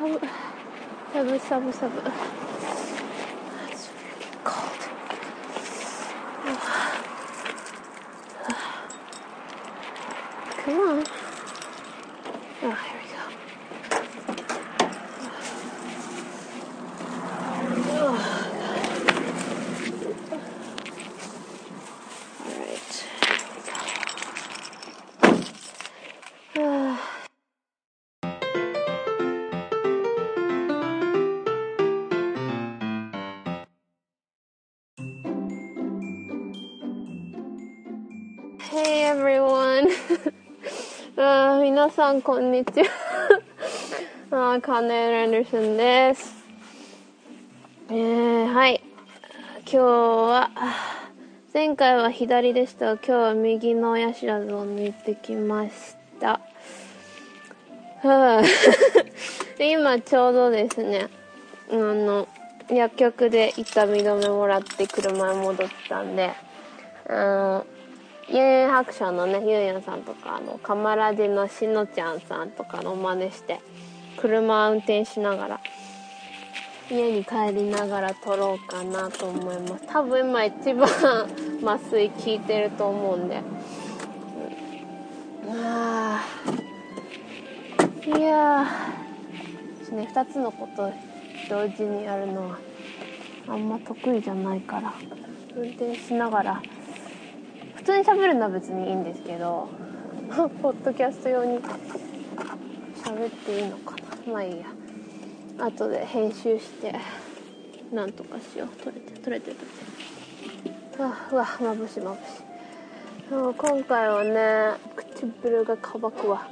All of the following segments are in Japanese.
寒寒寒寒皆さんこんにちは。あーカーネル・アンダーソンです。えー、はい。今日は、前回は左でしたが、今日は右の親知らずを抜いてきました。はぁで 今ちょうどですね、あの、薬局で痛み止めもらって車に戻ったんで、あの、ユンユン白書のね、ユンユンさんとか、あの、カマラジのしのちゃんさんとかの真似して、車運転しながら、家に帰りながら撮ろうかなと思います。多分今一番麻酔効いてると思うんで。うんあーいやー、ね、二つのこと同時にやるのは、あんま得意じゃないから、運転しながら、普通に喋るのは別にいいんですけど ポッドキャスト用に喋っていいのかな。まあいいや。後で編集してなんとかしよう。取れて取れて取れてあうわまぶしまぶしう今回はね唇が乾くわ。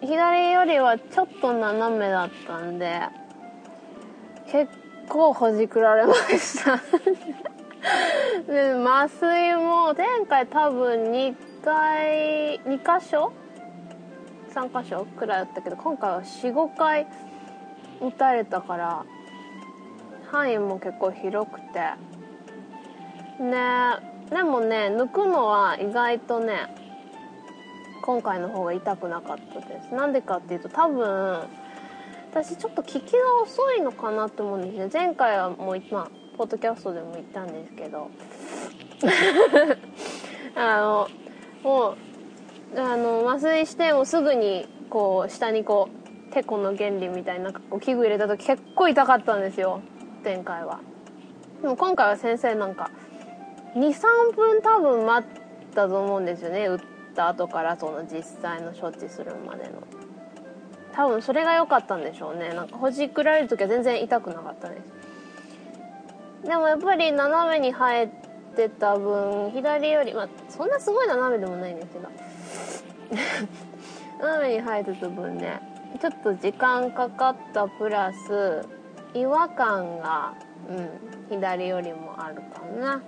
左よりはちょっと斜めだったんで結構ほじくられました。麻酔も前回多分2回2箇所？3箇所くらいだったけど今回は45回打たれたから範囲も結構広くて。ねでもね抜くのは意外とね今回の方が痛くなかったです。なんでかっていうと多分私ちょっと聞きが遅いのかなと思うんですね。前回はもうまポッドキャストでも言ったんですけど。あのもうあの麻酔してもすぐにこう下にこうてこの原理みたいなこう器具入れた時結構痛かったんですよ。前回は。でも今回は先生なんか23分多分待ったと思うんですよね。打った後からその実際の処置するまでの。多分それが良かったんでしょうね。なんかほじくられる時は全然痛くなかったです。でもやっぱり斜めに生えてた分左よりまあそんなすごい斜めでもないんですけど。斜めに生えてた分ねちょっと時間かかったプラス違和感がうん左よりもあるかな。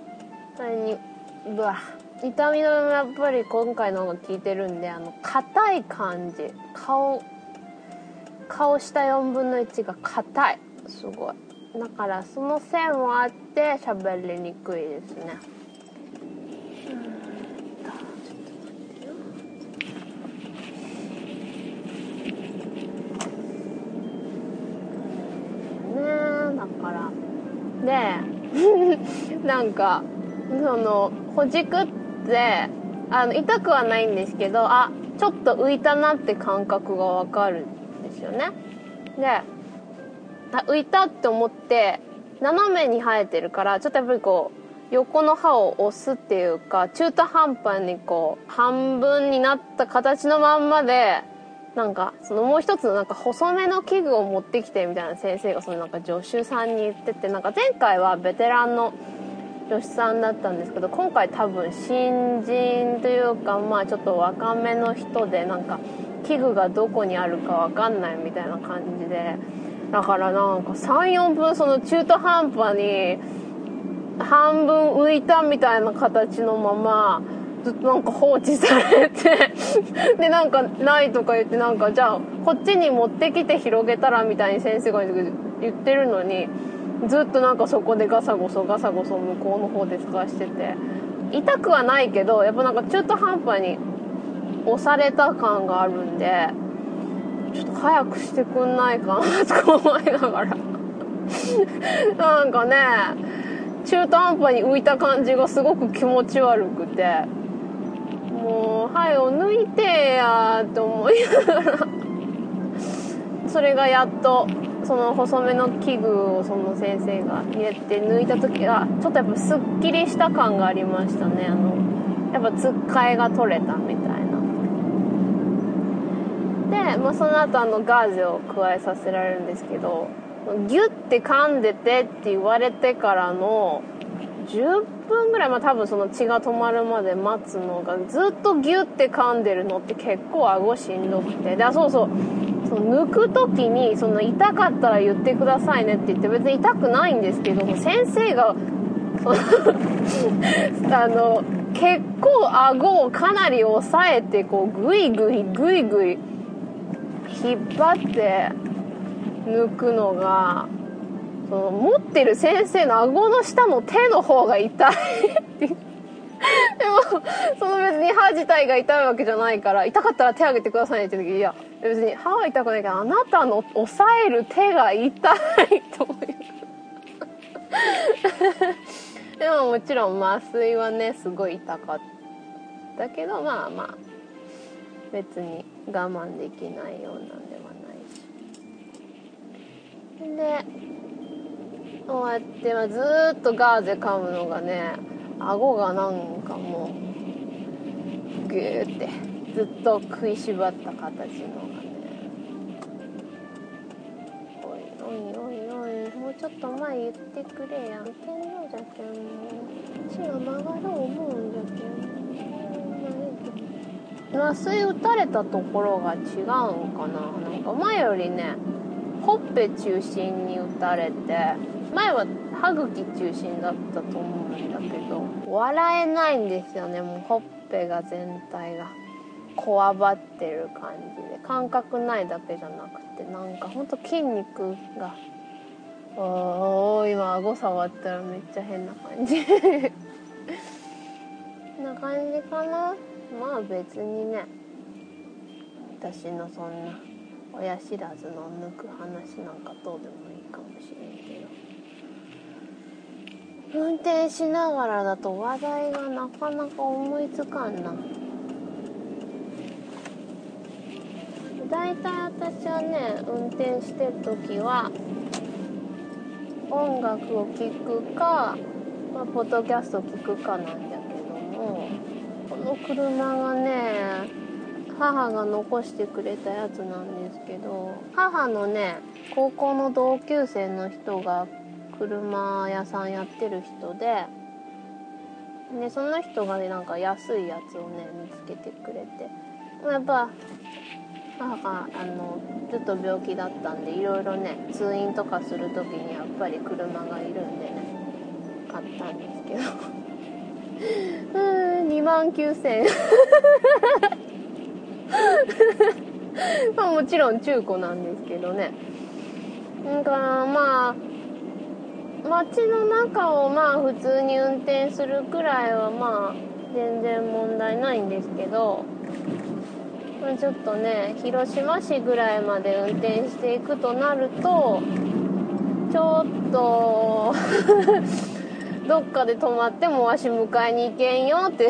それにうわ痛み止めもやっぱり今回の方が効いてるんであの硬い感じ。顔顔下4分の1が硬い。すごい。だからその線もあって喋りにくいですね。ねだから。で なんかそのほじくってあの痛くはないんですけどあちょっと浮いたなって感覚がわかるんですよね。で浮いたって思って斜めに生えてるからちょっとやっぱりこう横の歯を押すっていうか中途半端にこう半分になった形のまんまでなんかそのもう一つのなんか細めの器具を持ってきてみたいな先生がそのなんか助手さんに言っててなんか前回はベテランの助手さんだったんですけど今回多分新人というかまあちょっと若めの人でなんか器具がどこにあるかわかんないみたいな感じでだからなんか34分その中途半端に半分浮いたみたいな形のままずっとなんか放置されて でなんかないとか言ってなんかじゃあこっちに持ってきて広げたらみたいに先生が言ってるのにずっとなんかそこでガサゴソガサゴソ向こうの方で探してて痛くはないけどやっぱなんか中途半端に押された感があるんでちょっと早くしてくんないかなとか思いながら。なんかね中途半端に浮いた感じがすごく気持ち悪くて。もう「はいを抜いてや」と思いながら。それがやっとその細めの器具をその先生が入れて抜いた時はちょっとやっぱすっきりした感がありましたね。あのやっぱつっかえが取れたみたいな。で、まあ、その後あのガーゼを加えさせられるんですけどギュッて噛んでてって言われてからの10分ぐらい、まあ多分その血が止まるまで待つのがずっとギュッて噛んでるのって結構顎しんどくて。であそうそう。その抜く時にその痛かったら言ってくださいねって言って別に痛くないんですけど先生が あの結構顎をかなり押さえてこうグイグイグイグイ引っ張って抜くのがその持ってる先生の顎の下の手の方が痛いって。でもその別に歯自体が痛いわけじゃないから痛かったら手挙げてくださいねって言う時いや別に歯は痛くないけどあなたの押さえる手が痛いと思う でももちろん麻酔はねすごい痛かったけどまあまあ別に我慢できないようなんではない。しで終わって、まあ、ずっとガーゼ噛むのがね顎がなんかもうグーってずっと食いしばった形のがね。おいおいおいおいもうちょっと前言ってくれやん。けんのじゃけんも。う血が曲がる思うんじゃけん麻酔打たれたところが違うんかな。なんか前よりねほっぺ中心に打たれて前は歯茎中心だったと思うんだけど笑えないんですよねもうほっぺが全体が。こわばってる感じで。感覚ないだけじゃなくてなんかほんと筋肉がおお今顎触ったらめっちゃ変な感じ。な感じかな。まあ別にね私のそんな親知らずの抜く話なんかどうでもいいかもしれんけど。運転しながらだと話題がなかなか思いつかんな。大体私はね運転してる時は音楽を聴くか、まあ、ポッドキャスト聴くかなんだけども。の車がね母が残してくれたやつなんですけど母のね高校の同級生の人が車屋さんやってる人ででその人がねなんか安いやつをね見つけてくれてやっぱ母があのずっと病気だったんでいろいろね通院とかする時にやっぱり車がいるんでね買ったんですけど。2万9000 まあもちろん中古なんですけどね。だからまあ街の中をまあ普通に運転するくらいはまあ全然問題ないんですけど、ちょっとね広島市ぐらいまで運転していくとなるとちょっとどっかで止まってもわし迎えに行けんよって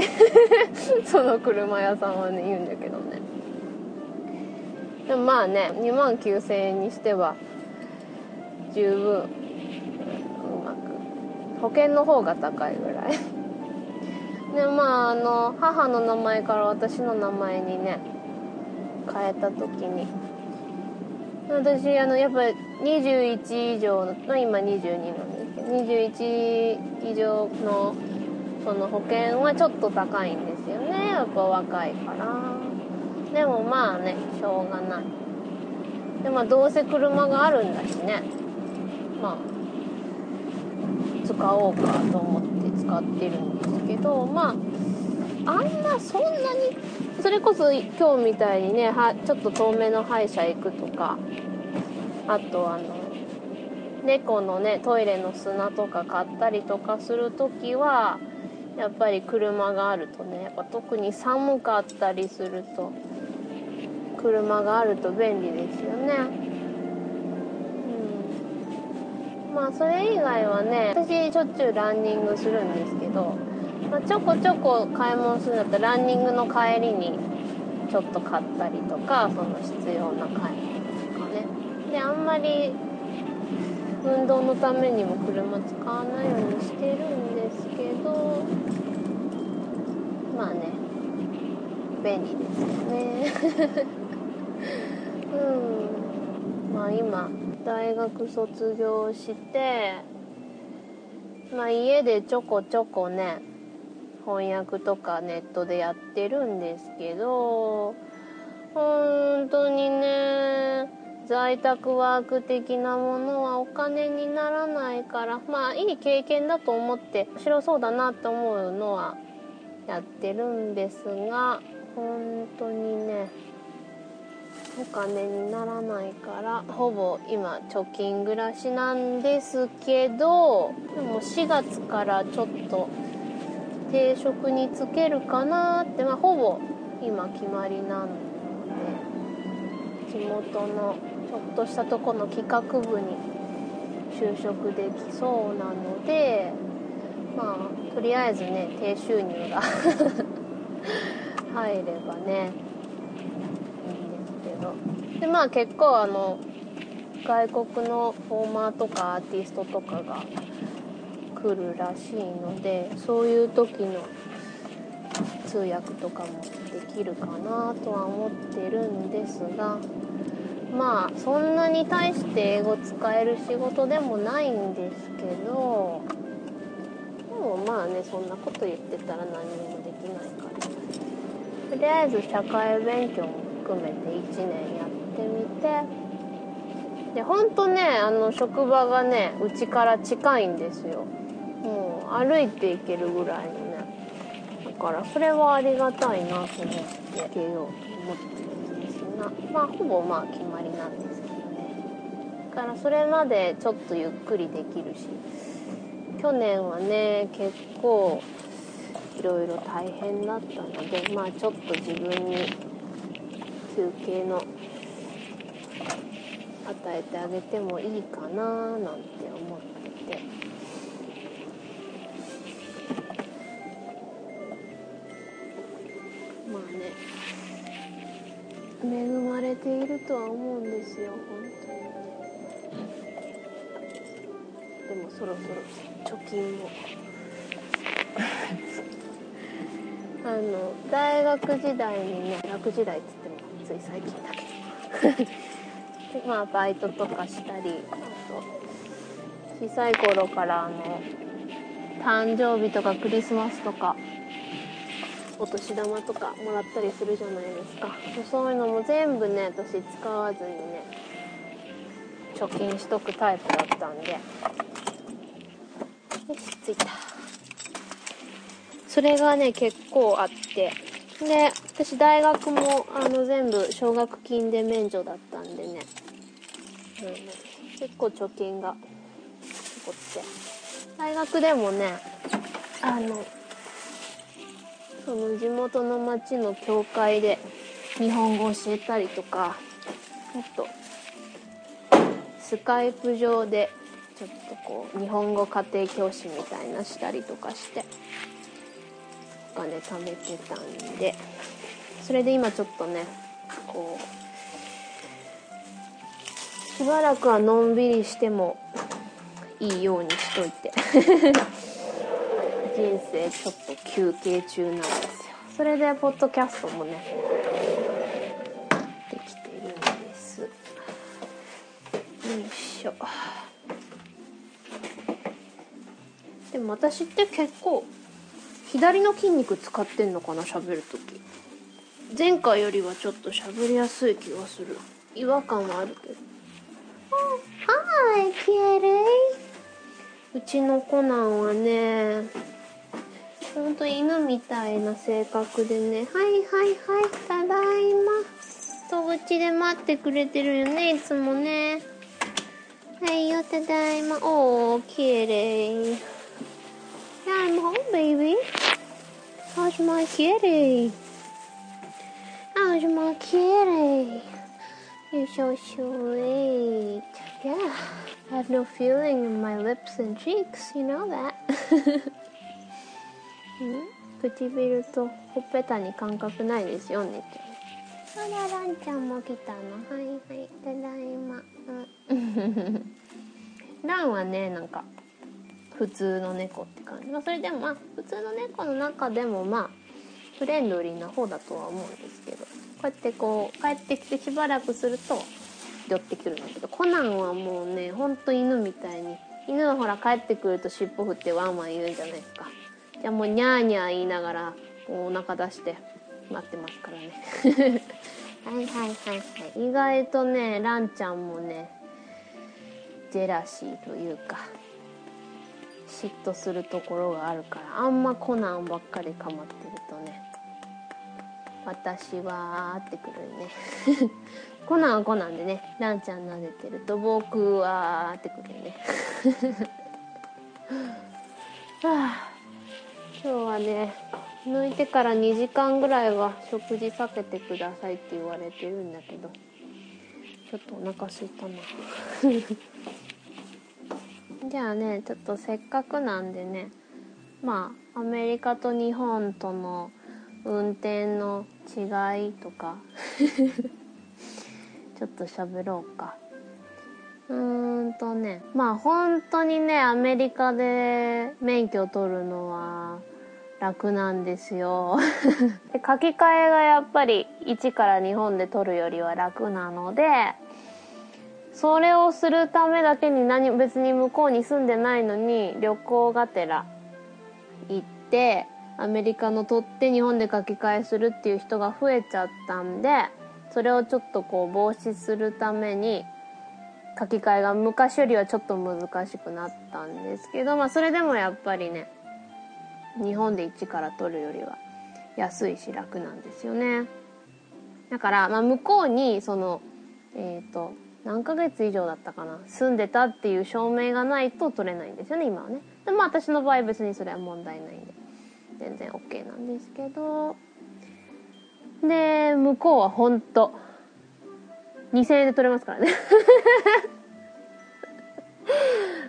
その車屋さんはね言うんだけどね。でもまあね2万9000円にしては十分うまく保険の方が高いぐらい。でまああの母の名前から私の名前にね変えた時に。私あのやっぱ21以上の今22なんで。すけど21以上のその保険はちょっと高いんですよね。やっぱ若いから。でもまあねしょうがない。でまあどうせ車があるんだしね。まあ使おうかと思って使ってるんですけど。まああんなそんなにそれこそ今日みたいにねはちょっと遠めの歯医者行くとか。あとあの猫のねトイレの砂とか買ったりとかする時はやっぱり車があるとねやっぱ特に寒かったりすると車があると便利ですよね。うん。まあそれ以外はね私しょっちゅうランニングするんですけど、まあ、ちょこちょこ買い物するんだったらランニングの帰りにちょっと買ったりとかその必要な買い物とかね。であんまり運動のためにも車使わないようにしてるんですけどまあね便利ですよね。うん。まあ今大学卒業してまあ家でちょこちょこね翻訳とかネットでやってるんですけど本当にね在宅ワーク的なものはお金にならないからまあいい経験だと思って面白そうだなと思うのはやってるんですが本当にねお金にならないからほぼ今貯金暮らしなんですけどでも4月からちょっと定職に就けるかなってまあほぼ今決まりなので地元のちょっとしたとこの企画部に就職できそうなのでまあとりあえずね低収入が 入ればねいいんですけど。でまあ結構あの外国のフォーマーとかアーティストとかが来るらしいのでそういう時の通訳とかもできるかなとは思ってるんですがまあそんなに対して英語使える仕事でもないんですけどでもまあねそんなこと言ってたら何にもできないから。とりあえず社会勉強も含めて1年やってみて。でほんとねあの職場がねうちから近いんですよ。もう歩いて行けるぐらいのね。だからそれはありがたいなと思って受けようと思ってるんですがまあほぼまあ決まりなんですけどね。だからそれまでちょっとゆっくりできるし去年はね結構いろいろ大変だったのでまあちょっと自分に休憩の与えてあげてもいいかななんて思ってて。まあね。恵まれているとは思うんですよ本当に。でもそろそろ貯金もあの大学時代にね学時代っつってもつい最近だけど。まあバイトとかしたりあと小さい頃からあの誕生日とかクリスマスとかお年玉とかもらったりするじゃないですか。そういうのも全部ね私使わずにね貯金しとくタイプだったんで。よし着いた。それがね結構あって。で私大学もあの全部奨学金で免除だったんでね、うん、結構貯金が残って。大学でもねあのその地元の町の教会で日本語教えたりとかもっとスカイプ上でちょっとこう日本語家庭教師みたいなしたりとかしてお金貯めてたんでそれで今ちょっとねこうしばらくはのんびりしてもいいようにしといて。人生ちょっと休憩中なんですよ。それでポッドキャストもねできているんです。よいしょ。でも私って結構左の筋肉使ってんのかな喋るとき前回よりはちょっと喋りやすい気がする。違和感はあるけど。はいキレイうちのコナンはねほんと犬みたいな性格でねはいはいはいただいま戸口で待ってくれてるよねいつもねはいよただいまおーきれい Yeah, I'm home, baby. How's my kitty? You're so cute. You're so sweet. Yeah, I have no feeling in my lips and cheeks. You know that. うん。唇とほっぺたに感覚ないですよねちゃんあらランちゃんも来たの？はいはい。ただいま、うん、ランはねなんか普通の猫って感じ、まあ、それでもまあ普通の猫の中でもまあフレンドリーな方だとは思うんですけど。こうやってこう帰ってきてしばらくすると寄ってくるんだけど。コナンはもうねほんと犬みたいに。犬はほら帰ってくると尻尾振ってワンワン言うじゃないですかじゃあもうニャーニャー言いながらお腹出して待ってますからね。はいはいはいはい。意外とねランちゃんもねジェラシーというか嫉妬するところがあるからあんまコナンばっかり構ってるとね私はーってくるね。コナンはコナンでねランちゃん撫でてると僕はーってくるね。はあ今日はね抜いてから2時間ぐらいは食事避けてくださいって言われてるんだけどちょっとお腹すいたな。じゃあねちょっとせっかくなんでねまあアメリカと日本との運転の違いとか ちょっと喋ろうか。うーんとねまあ本当にねアメリカで免許を取るのは楽なんですよ。で書き換えがやっぱり1から日本で取るよりは楽なのでそれをするためだけに何別に向こうに住んでないのに旅行がてら行ってアメリカの取って日本で書き換えするっていう人が増えちゃったんでそれをちょっとこう防止するために書き換えが昔よりはちょっと難しくなったんですけどまあそれでもやっぱりね日本で一から取るよりは安いし楽なんですよね。だから、まあ、向こうにそのえっ、と何ヶ月以上だったかな住んでたっていう証明がないと取れないんですよね今はね。でも私の場合別にそれは問題ないんで。全然 OK なんですけど。で向こうはほんと2000円で取れますからね。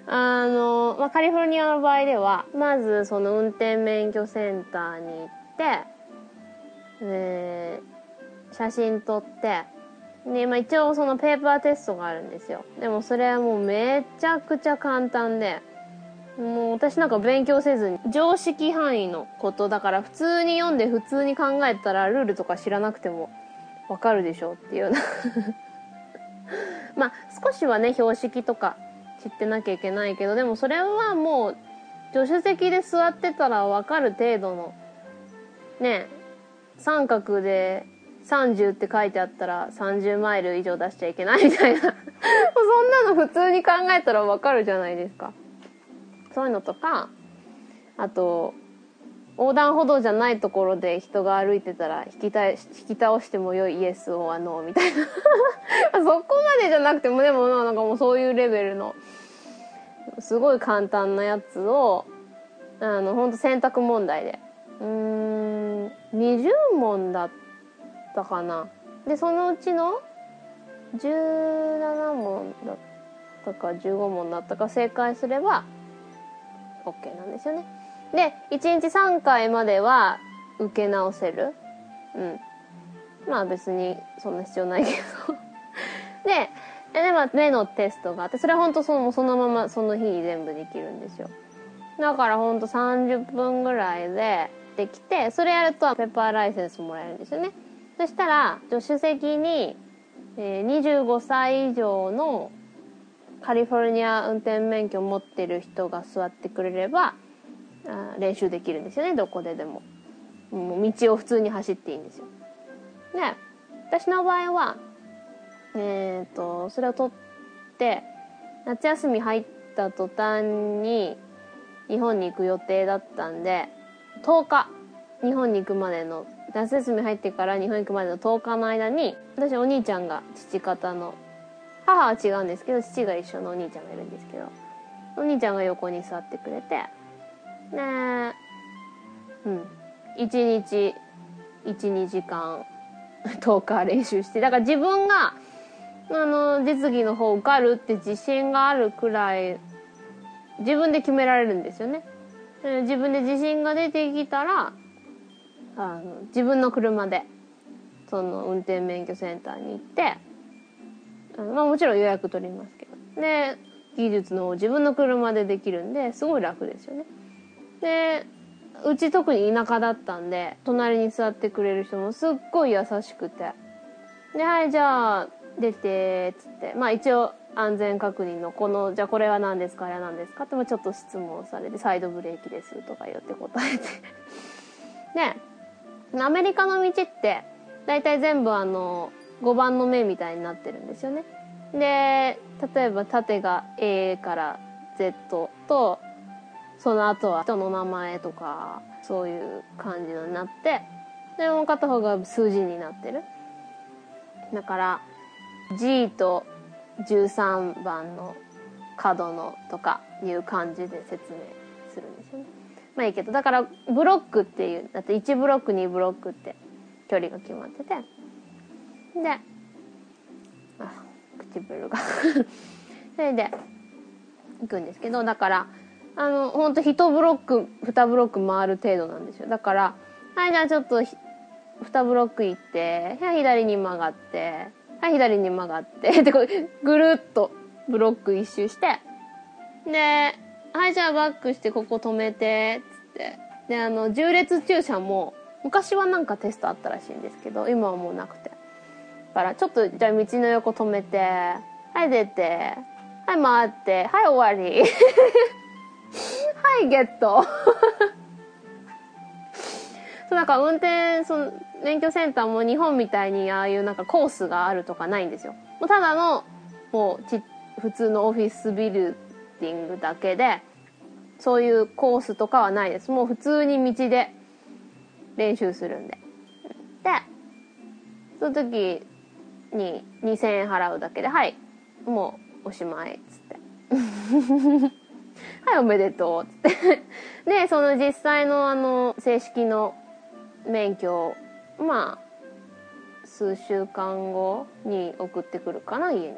あの、まあ、カリフォルニアの場合ではまずその運転免許センターに行ってで写真撮ってで、まあ、一応そのペーパーテストがあるんですよ。でもそれはもうめちゃくちゃ簡単でもう私なんか勉強せずに常識範囲のことだから普通に読んで普通に考えたらルールとか知らなくてもわかるでしょっていうような。まあ少しはね標識とか知ってなきゃいけないけどでもそれはもう助手席で座ってたら分かる程度のね三角で30って書いてあったら30マイル以上出しちゃいけないみたいな。そんなの普通に考えたら分かるじゃないですか。そういうのとかあと横断歩道じゃないところで人が歩いてたら引きた引き倒してもよいイエスをあのみたいな。そこまでじゃなくてもでもなんかもうそういうレベルのすごい簡単なやつをあの本当選択問題で。うーん20問だったかな。でそのうちの17問だったか15問だったか正解すれば OK なんですよね。で1日3回までは受け直せる？うん。まあ別にそんな必要ないけど。でで、まあ、目のテストがあってそれは本当そのそのままその日に全部できるんですよ。だから本当30分ぐらいでできてそれやるとペッパーライセンスもらえるんですよね。そしたら助手席に、えー、25歳以上のカリフォルニア運転免許を持ってる人が座ってくれれば練習できるんですよね。どこででも。もう道を普通に走っていいんですよ。で私の場合はえっ、とそれを取って夏休み入った途端に日本に行く予定だったんで10日日本に行くまでの夏休み入ってから日本に行くまでの10日の間に私お兄ちゃんが父方の母は違うんですけど父が一緒のお兄ちゃんがいるんですけどお兄ちゃんが横に座ってくれてねうん1日12時間10日練習して。だから自分が、あの、実技の方受かるって自信があるくらい、自分で決められるんですよね。自分で自信が出てきたら、あの、自分の車で、その運転免許センターに行って、あのまあもちろん予約取りますけど。で、技術の自分の車でできるんで、すごい楽ですよね。で、うち特に田舎だったんで、隣に座ってくれる人もすっごい優しくて。で、はい、じゃあ、出て、っつって。まあ一応、安全確認の、この、じゃあこれは何ですか？あれは何ですか？ってもちょっと質問されて、サイドブレーキですとか言って答えて。で、アメリカの道って、大体全部あの、5番の目みたいになってるんですよね。で、例えば縦が A から Z と、その後は人の名前とか、そういう感じになって、で、もう片方が数字になってる。だから、G と13番の角のとかいう感じで説明するんですよね。まあいいけど、だからブロックっていう、だって1ブロック2ブロックって距離が決まってて、で、あ、唇が それで、行くんですけど、だから、あの、ほんと1ブロック、2ブロック回る程度なんですよ。だから、はい、じゃあちょっと、2ブロック行って、左に曲がって、はい、左に曲がって、で、こう、ぐるっとブロック一周して、で、はい、じゃあバックしてここ止めて、つって。で、あの、重列駐車も、昔はなんかテストあったらしいんですけど、今はもうなくて。だから、ちょっと、じゃあ道の横止めて、はい、出て、はい、回って、はい、終わり。はい、ゲット。そう、なんか運転、その、免許センターも日本みたいにああいうなんかコースがあるとかないんですよ。もうただの、もうち、普通のオフィスビルディングだけで、そういうコースとかはないです。もう普通に道で練習するんで。で、その時に2000円払うだけで、はい、もうおしまい、つって。はい、おめでとう、つって。で、その実際のあの、正式の免許をまあ、数週間後に送ってくるかな、家に。うん、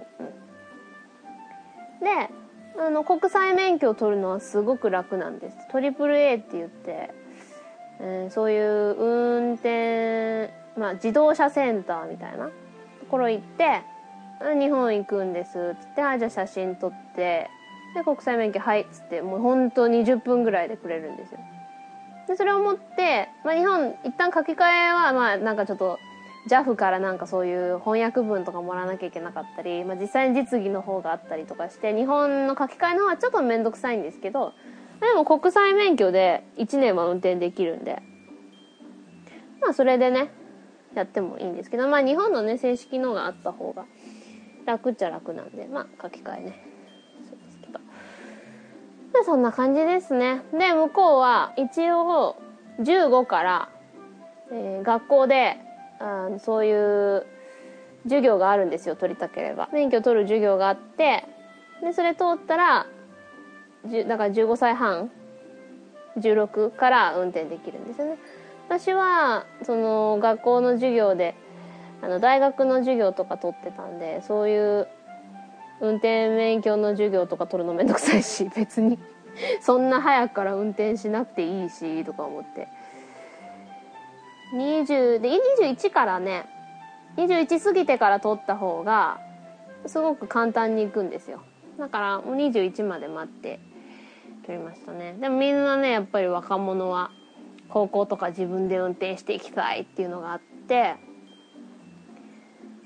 で、あの、国際免許を取るのはすごく楽なんです。トリプル A って言って、えー、そういう運転、まあ、自動車センターみたいなところ行って、日本行くんです、つって、あ、じゃあ写真撮って、で、国際免許、はい、っつって、もう本当20分ぐらいでくれるんですよ。で、それを持って、まあ、日本、一旦書き換えは、まあ、なんかちょっと、JAF からなんかそういう翻訳文とかもらわなきゃいけなかったり、まあ、実際に実技の方があったりとかして、日本の書き換えの方はちょっとめんどくさいんですけど、でも国際免許で1年は運転できるんで、まあそれでね、やってもいいんですけど、まあ日本のね、正式のがあった方が楽っちゃ楽なんで、まあ書き換えね。で、そんな感じですね。で、向こうは一応15から、えー、学校であそういう授業があるんですよ、取りたければ。免許取る授業があって、で、それ通ったら、だから15歳半、16から運転できるんですよね。私は、その、学校の授業で、あの、大学の授業とか取ってたんで、そういう運転免許の授業とか取るのめんどくさいし、別にそんな早くから運転しなくていいし、とか思って。20、で、21からね、21過ぎてから取った方が、すごく簡単に行くんですよ。だから、もう21まで待って取りましたね。でもみんなね、やっぱり若者は、高校とか自分で運転していきたいっていうのがあって、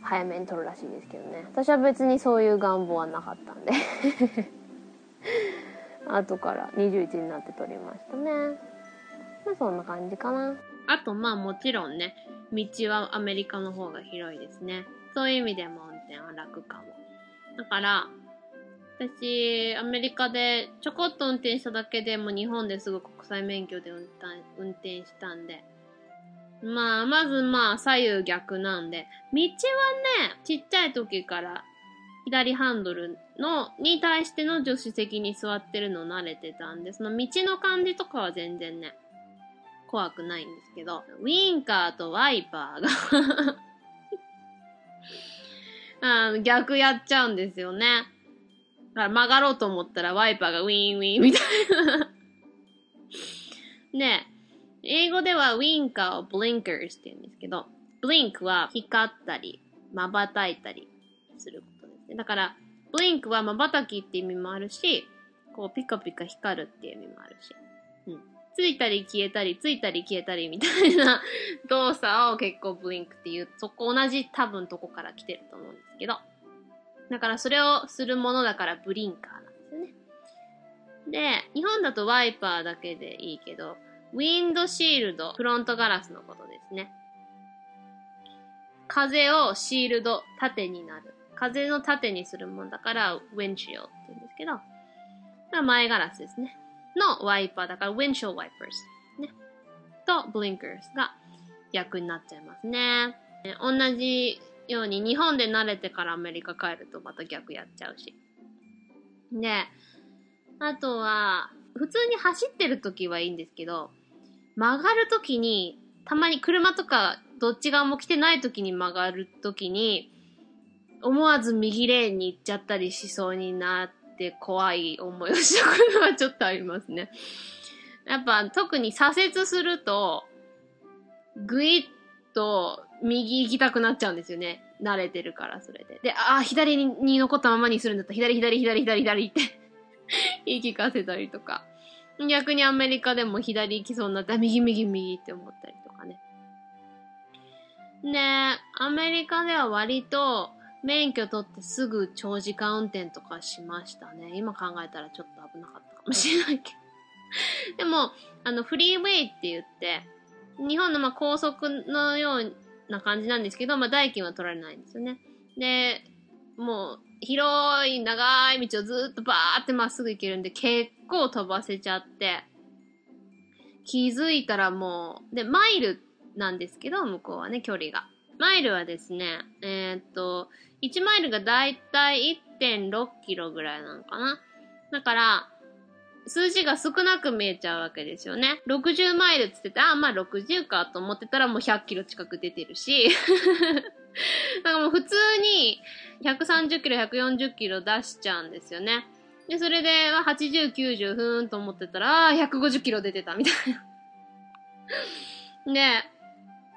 早めに取るらしいですけどね。私は別にそういう願望はなかったんで 後から21になって取りましたね。まあそんな感じかな。あとまあもちろんね、道はアメリカの方が広いですね。そういう意味でも運転は楽かも。だから、私、アメリカでちょこっと運転しただけでも日本ですぐ国際免許で運転運転したんで、まあ、まずまあ、左右逆なんで、道はね、ちっちゃい時から左ハンドルの、に対しての助手席に座ってるの慣れてたんで、その道の感じとかは全然ね、怖くないんですけど、ウィンカーとワイパーが あ逆やっちゃうんですよね。だから曲がろうと思ったらワイパーがウィンウィンみたいな。で、英語ではウィンカーをブリンカーズって言うんですけど、ブリンクは光ったり、瞬いたりすることですね。だから、ブリンクは瞬きって意味もあるし、こうピカピカ光るっていう意味もあるし。うん。ついたり消えたり、ついたり消えたりみたいな動作を結構ブリンクっていう、そこ同じ多分とこから来てると思うんですけど。だからそれをするものだからブリンカーなんですよね。で、日本だとワイパーだけでいいけど、ウィンドシールド、フロントガラスのことですね。風をシールド、縦になる。風の縦にするもんだから、ウィンシールって言うんですけど、前ガラスですね。のワイパーだから、ウィンショーワイパーズ。ね。と、ブリンカーズが逆になっちゃいますね。同じように日本で慣れてからアメリカ帰るとまた逆やっちゃうし。で、あとは、普通に走ってる時はいいんですけど、曲がる時に、たまに車とかどっち側も来てない時に曲がる時に、思わず右レーンに行っちゃったりしそうになって怖い思いをしたことはちょっとありますね。やっぱ特に左折すると、ぐいっと右行きたくなっちゃうんですよね。慣れてるから、それで。で、ああ、左に残ったままにするんだったら、左、左、左、左、左って 言い聞かせたりとか。逆にアメリカでも左行きそうになったら、右、右、右って思ったりとかね。で、アメリカでは割と、免許取ってすぐ長時間運転とかしましたね。今考えたらちょっと危なかったかもしれないけど。でも、あの、フリーウェイって言って、日本のま高速のような感じなんですけど、まあ代金は取られないんですよね。で、もう、広い長い道をずっとバーってまっすぐ行けるんで、結構飛ばせちゃって、気づいたらもう、で、マイルなんですけど、向こうはね、距離が。マイルはですね、えー、っと、1マイルがだいたい1.6キロぐらいなのかな。だから、数字が少なく見えちゃうわけですよね。60マイルって言ってて、あ、まあ60かと思ってたらもう100キロ近く出てるし。だかもう普通に130キロ、140キロ出しちゃうんですよね。で、それで、80、90ふーんと思ってたら、150キロ出てたみたいな。で、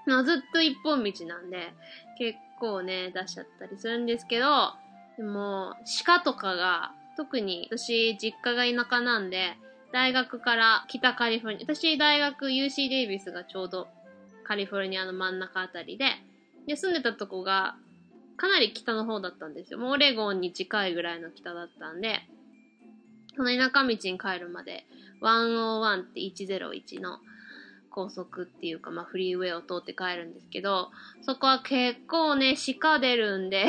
まあ、ずっと一本道なんで、結構ね、出しちゃったりするんですけど、でも、鹿とかが、特に私、実家が田舎なんで、大学から北カリフォルニア、私大学 UC デイビスがちょうどカリフォルニアの真ん中あたりで、で、住んでたとこがかなり北の方だったんですよ。もうオレゴンに近いぐらいの北だったんで、その田舎道に帰るまで、101って101の高速っていうか、まあフリーウェイを通って帰るんですけど、そこは結構ね、鹿出るんで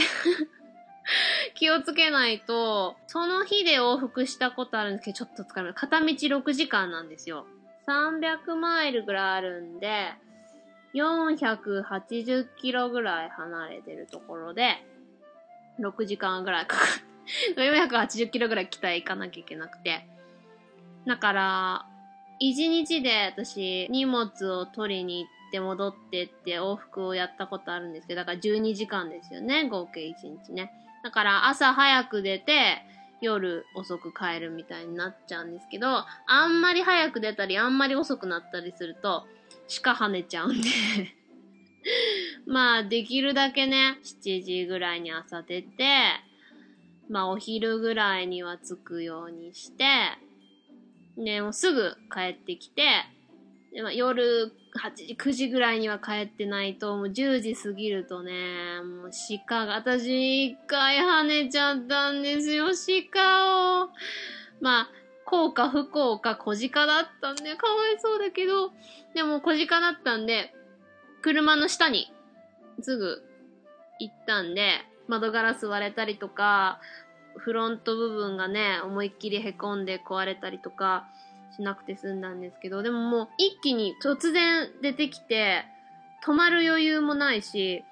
気をつけないと、その日で往復したことあるんですけど、ちょっと疲れます。片道6時間なんですよ。300マイルぐらいあるんで、480キロぐらい離れてるところで、6時間ぐらいかかる。480キロぐらい北へ行かなきゃいけなくて。だから、一日で私、荷物を取りに行って戻ってって往復をやったことあるんですけど、だから12時間ですよね、合計一日ね。だから朝早く出て、夜遅く帰るみたいになっちゃうんですけど、あんまり早く出たり、あんまり遅くなったりすると、鹿跳ねちゃうんでまあ、できるだけね、7時ぐらいに朝出て、まあ、お昼ぐらいには着くようにして、ね、もうすぐ帰ってきて、でまあ、夜8時、9時ぐらいには帰ってないと、もう10時過ぎるとね、もう鹿が、私一回跳ねちゃったんですよ、鹿を。まあ、幸か不幸か小鹿だったんで、かわいそうだけど、でも小鹿だったんで、車の下にすぐ行ったんで、窓ガラス割れたりとか、フロント部分がね、思いっきり凹んで壊れたりとかしなくて済んだんですけど、でももう一気に突然出てきて、止まる余裕もないし、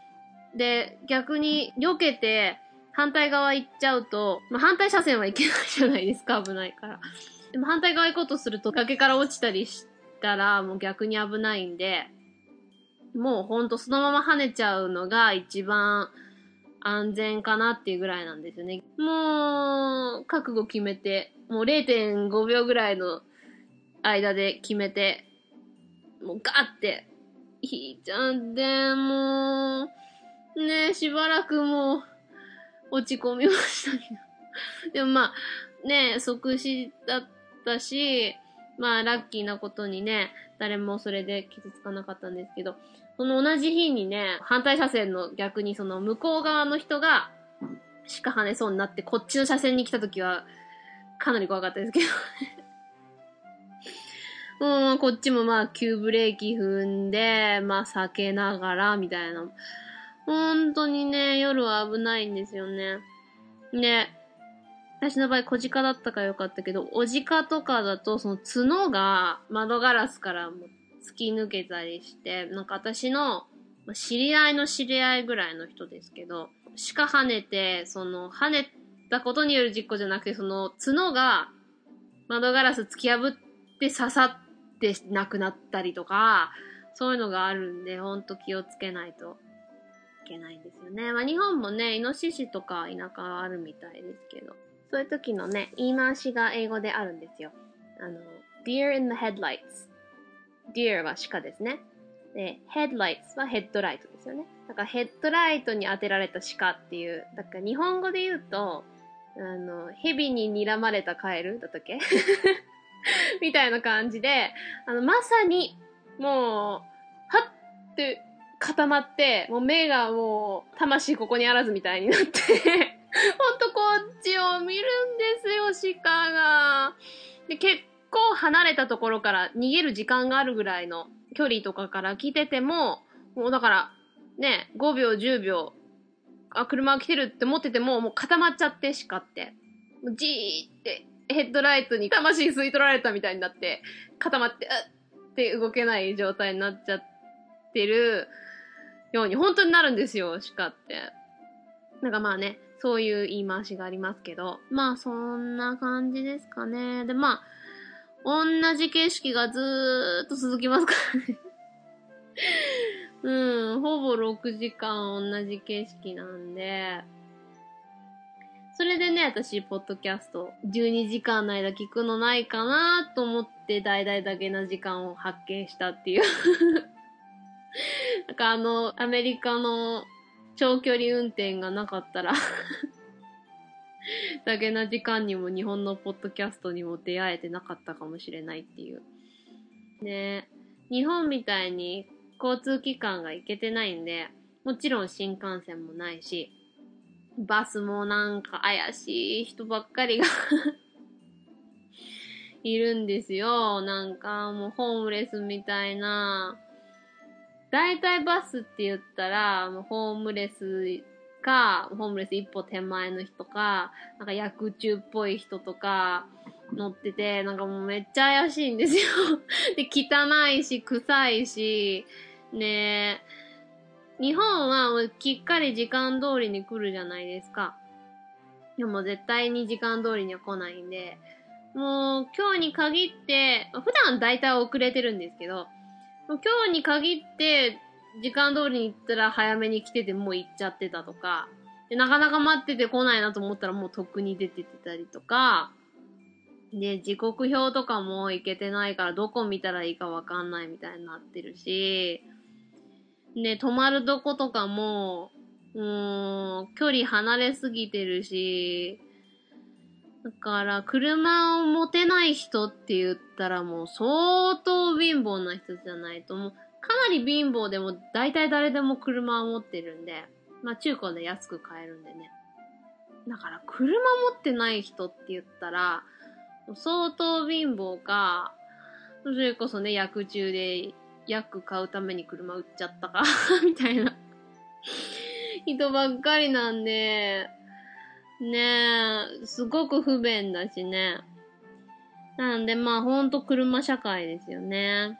で、逆に避けて反対側行っちゃうと、まあ、反対車線は行けないじゃないですか、危ないから。でも反対側行こうとすると崖から落ちたりしたらもう逆に危ないんで、もうほんとそのまま跳ねちゃうのが一番安全かなっていうぐらいなんですよね。もう、覚悟決めて、もう0.5秒ぐらいの間で決めて、もうガーって引いちゃんで、もう、ねしばらくもう、落ち込みましたけど。でもまあ、ね即死だったし、まあ、ラッキーなことにね、誰もそれで傷つかなかったんですけど、その同じ日にね、反対車線の逆にその向こう側の人が、鹿跳ねそうになって、こっちの車線に来た時は、かなり怖かったですけど うん、こっちもまあ、急ブレーキ踏んで、まあ、避けながら、みたいな。本当にね、夜は危ないんですよね。で、私の場合、小鹿だったからよかったけど、お鹿とかだと、その角が窓ガラスからも突き抜けたりして、なんか私の、知り合いの知り合いぐらいの人ですけど、鹿跳ねて、その、跳ねたことによる事故じゃなくて、その角が窓ガラス突き破って刺さって亡くなったりとか、そういうのがあるんで、ほんと気をつけないとけないんですよね。まあ日本もね、イノシシとか田舎あるみたいですけど、そういう時のね、言い回しが英語であるんですよ。あの、deer in the headlights。deer は鹿ですね。で、headlights はヘッドライトですよね。だからヘッドライトに当てられた鹿っていう、だから日本語で言うと、あの、蛇に睨まれたカエルだったっけ？みたいな感じで、あの、まさに、もう、はって固まって、もう目がもう、魂ここにあらずみたいになって ほんとこっちを見るんですよ、鹿が。で、結構離れたところから逃げる時間があるぐらいの距離とかから来てても、もうだから、ね、5秒、10秒、あ、車来てるって思ってても、もう固まっちゃって、鹿って。じーってヘッドライトに魂吸い取られたみたいになって、固まって、うって動けない状態になっちゃってるように、本当になるんですよ、鹿って。なんかまあね、そういう言い回しがありますけど、まあそんな感じですかね。で、まあ、同じ景色がずーっと続きますからね うん、ほぼ6時間同じ景色なんで、それでね、私、ポッドキャスト、12時間の間聞くのないかなと思って、大々だけな時間を発見したっていうなんかあの、アメリカの長距離運転がなかったら だけな時間にも日本のポッドキャストにも出会えてなかったかもしれないっていう。ね日本みたいに交通機関が行けてないんで、もちろん新幹線もないし、バスもなんか怪しい人ばっかりが いるんですよ。なんかもうホームレスみたいな。大体バスって言ったら、ホームレスか、ホームレス一歩手前の人か、なんか薬中っぽい人とか乗ってて、なんかもうめっちゃ怪しいんですよ。で、汚いし、臭いし、ね、日本はもうきっかり時間通りに来るじゃないですか。でも絶対に時間通りには来ないんで、もう今日に限って、普段大体遅れてるんですけど、今日に限って時間通りに行ったら早めに来ててもう行っちゃってたとか、でなかなか待ってて来ないなと思ったらもうとっくに出ててたりとか、で、時刻表とかも行けてないからどこ見たらいいかわかんないみたいになってるし、ね、泊まるとことかも、もう、距離離れすぎてるし、だから、車を持てない人って言ったらもう相当貧乏な人じゃないと、もう、かなり貧乏でも大体誰でも車を持ってるんで、まあ中古で安く買えるんでね。だから、車持ってない人って言ったら、相当貧乏か、それこそね、薬中で薬買うために車売っちゃったか みたいな人ばっかりなんで、ねえ、すごく不便だしね。なんでまあほんと車社会ですよね。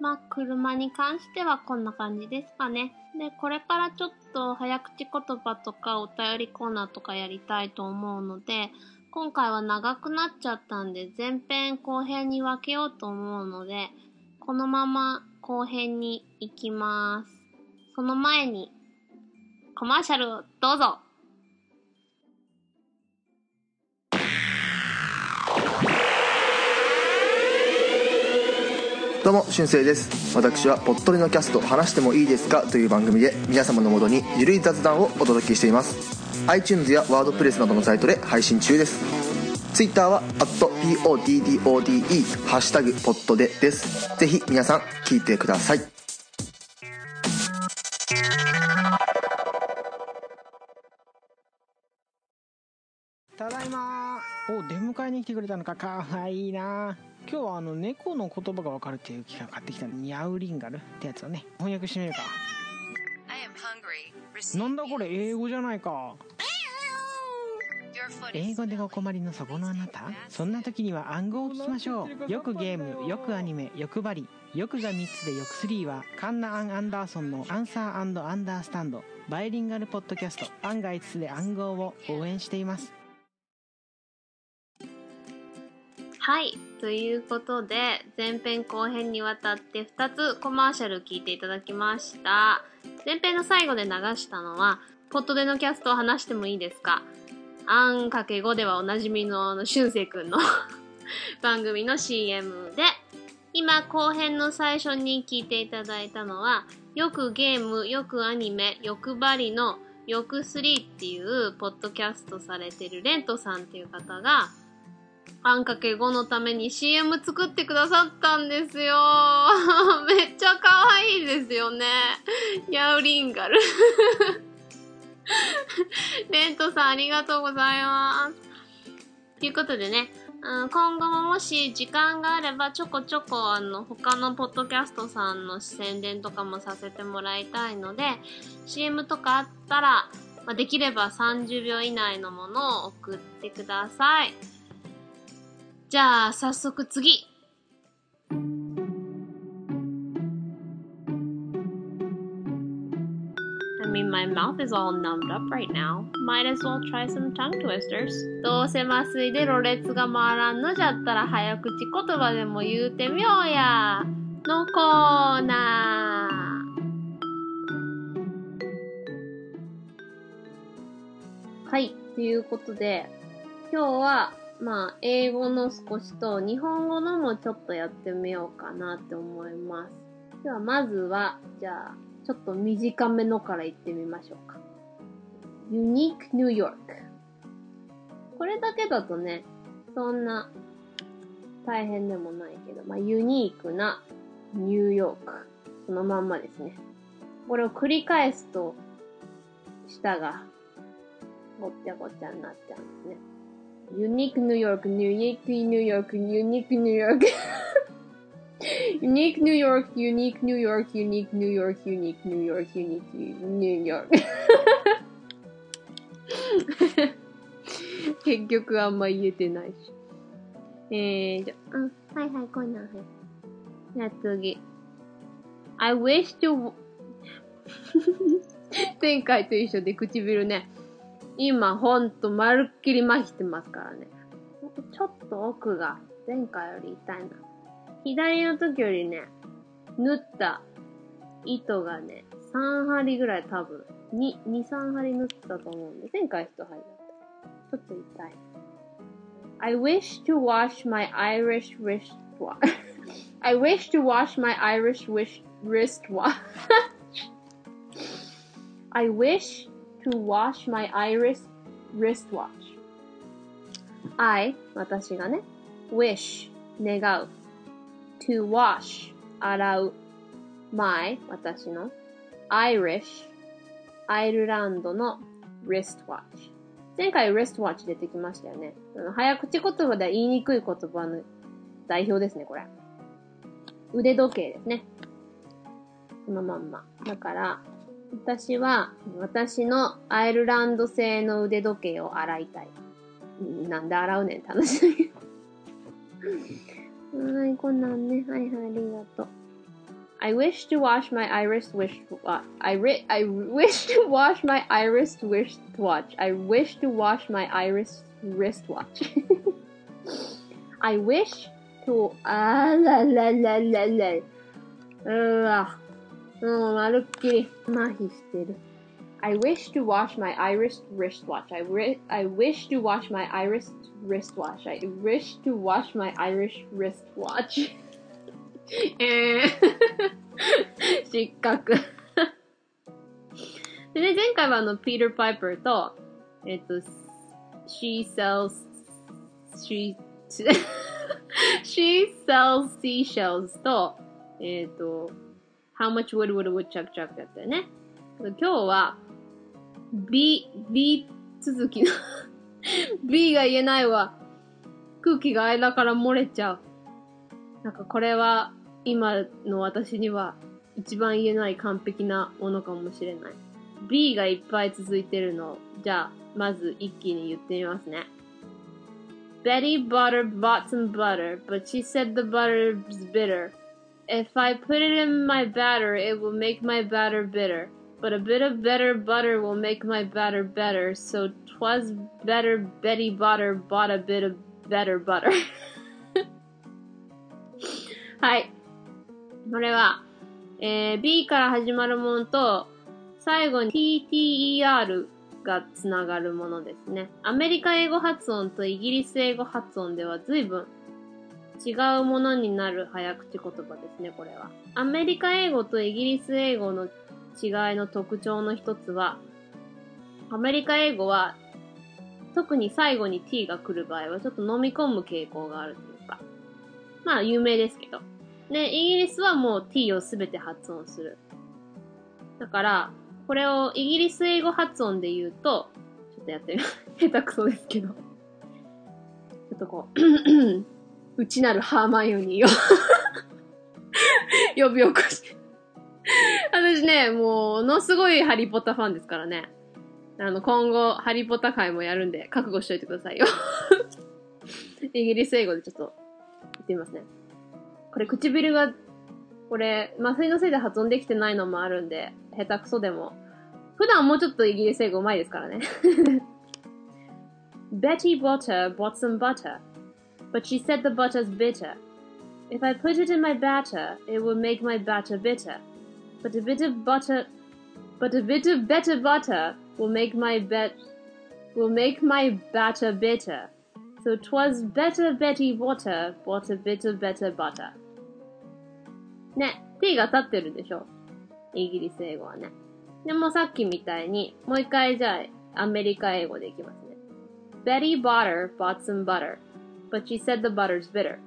まあ車に関してはこんな感じですかね。で、これからちょっと早口言葉とかお便りコーナーとかやりたいと思うので、今回は長くなっちゃったんで前編後編に分けようと思うので、このまま後編に行きます。その前に、コマーシャルをどうぞ。どうも、しゅんせいです。私は、ぽっとりのキャスト、話してもいいですかという番組で、皆様のもとにゆるい雑談をお届けしています。iTunes やワードプレスなどのサイトで配信中です。Twitter は、@PODDODE、ハッシュタグ、ポットでです。ぜひ、皆さん、聞いてください。ただいまお出迎えに来てくれたのかかわいいな今日はあの猫の言葉がわかるっていう機械買ってきたニャウリンガルってやつをね翻訳してみるか。I am hungry. なんだこれ英語じゃないか。英語でお困りのそこのあなた？そんな時には暗号を聞きましょう。よくゲームよくアニメよくバリ。よくが3つでよく3はカンナ・アン・アンダーソンのアンサーアンダースタンド。バイリンガルポッドキャスト。案外5つで暗号を応援しています。はい。ということで、前編後編にわたって2つコマーシャル聞いていただきました。前編の最後で流したのは、ポットでのキャストを話してもいいですか？あんかけ5ではおなじみのあのしゅんせいくんの 番組の CM で、今後編の最初に聞いていただいたのは、よくゲーム、よくアニメ、よくばりのよく3っていうポッドキャストされてるレントさんっていう方が、あんかけ5のために CM 作ってくださったんですよ。めっちゃ可愛いですよね。ヤウリンガル。レントさんありがとうございます。ということでね、うん今後ももし時間があればちょこちょこあの他のポッドキャストさんの宣伝とかもさせてもらいたいので CM とかあったら、まあ、できれば30秒以内のものを送ってください。じゃあ、早速次。I mean, my mouth is all numbed up right now. Might as well try some tongue twisters. どうせ麻酔でろれつが回らんのじゃったら早口言葉でも言うてみようや。のコーナー。はい、ということで、今日は、まあ、英語の少しと日本語のもちょっとやってみようかなって思います。では、まずは、じゃあ、ちょっと短めのから言ってみましょうか。Unique New York。これだけだとね、そんな大変でもないけど、まあ、ユニークなニューヨーク。そのまんまですね。これを繰り返すと、舌がごっちゃごちゃになっちゃうんですね。ユニークニューヨーク、ユニークニューヨーク、ユニークニューヨーク。ユニークニューヨーク、ユニークニューヨーク、ユニークニューヨーク、ユニークニューヨーク、ユニークニューヨーク。結局あんま言えてないし。えー、じゃあ。はいはい、こんなんはい。じゃあ次。I wish to, 前回と一緒で唇ね。今ほんとまるっきり麻痺してますからね。ちょっと奥が前回より痛いな。左の時よりね、縫った糸がね、3針ぐらい多分、2、2、3針縫ったと思うんで、前回1針だった。ちょっと痛い。I wish to wash my Irish wristwatch. I wish to wash my Irish wish wristwatch. I wish to wash my iris wristwatch. I, 私がね、wish, 願う。to wash, 洗う。my, 私の。Irish, アイルランドの wristwatch。前回 wristwatch 出てきましたよね。早口言葉では言いにくい言葉の代表ですね、これ。腕時計ですね。そのまんま。だから、私は、私のアイルランド製の腕時計を洗いたい。んなんで洗うねんって話だけど。はい、こんなんね。はいはい、ありがとう。I wish to wash my iris wish uh, I ri- I wish to wash my iris wristwatch. I wish to wash my iris wristwatch. I wish to あらららららうわもうまるっきり麻痺してる。 I wish to wash my iris wristwatch. I, wi- I wish to wash my iris wristwatch. I wish to wash my Irish wristwatch. えー、失格。でね、前回はあの、ピーター・パイパーと、えっ、と、she sells, she, she sells seashells と、えっ、と、 how much wood would a woodchuck chuck やったよね。今日は、B、B 続きの B が言えないわ。空気が間から漏れちゃう。なんかこれは今の私には一番言えない完璧なものかもしれない。B がいっぱい続いてるの、じゃあ、まず一気に言ってみますね。Betty butter bought some butter, but she said the butter's bitter. If I put it in my batter, it will make my batter bitter. But a bit of better butter will make my batter better. So 'twas better Betty butter bought a bit of better butter. はい。これは、えー B から始まるものと、最後に TTER がつながるものですね。アメリカ英語発音とイギリス英語発音では随分違うものになる早口言葉ですね、これは。アメリカ英語とイギリス英語の違いの特徴の一つは、アメリカ英語は特に最後に t が来る場合はちょっと飲み込む傾向があるというか、まあ有名ですけど。で、イギリスはもう t をすべて発音する。だから、これをイギリス英語発音で言うと、ちょっとやってみます。下手くそですけど。ちょっとこう、内なるハーマイオニーを 呼び起こして。私ね、もう、ものすごいハリーポッターファンですからね。あの、今後、ハリーポッター会もやるんで、覚悟しといてくださいよ。イギリス英語でちょっと、言ってみますね。これ唇が、これ、麻酔のせいで発音できてないのもあるんで、下手くそでも。普段もうちょっとイギリス英語上手いですからね。Betty Butter bought some butter, but she said the butter's bitter. If I put it in my batter, it will make my batter bitter. But a bit of butter, but a bit of better butter will make my bet, will make my batter bitter. So 'twas better Betty Butter bought a bit of better butter. ね、t が立ってるでしょイギリス英語はね。でもさっきみたいに、もう一回じゃあ、アメリカ英語でいきますね。Betty Butter bought some butter, but she said the butter's bitter.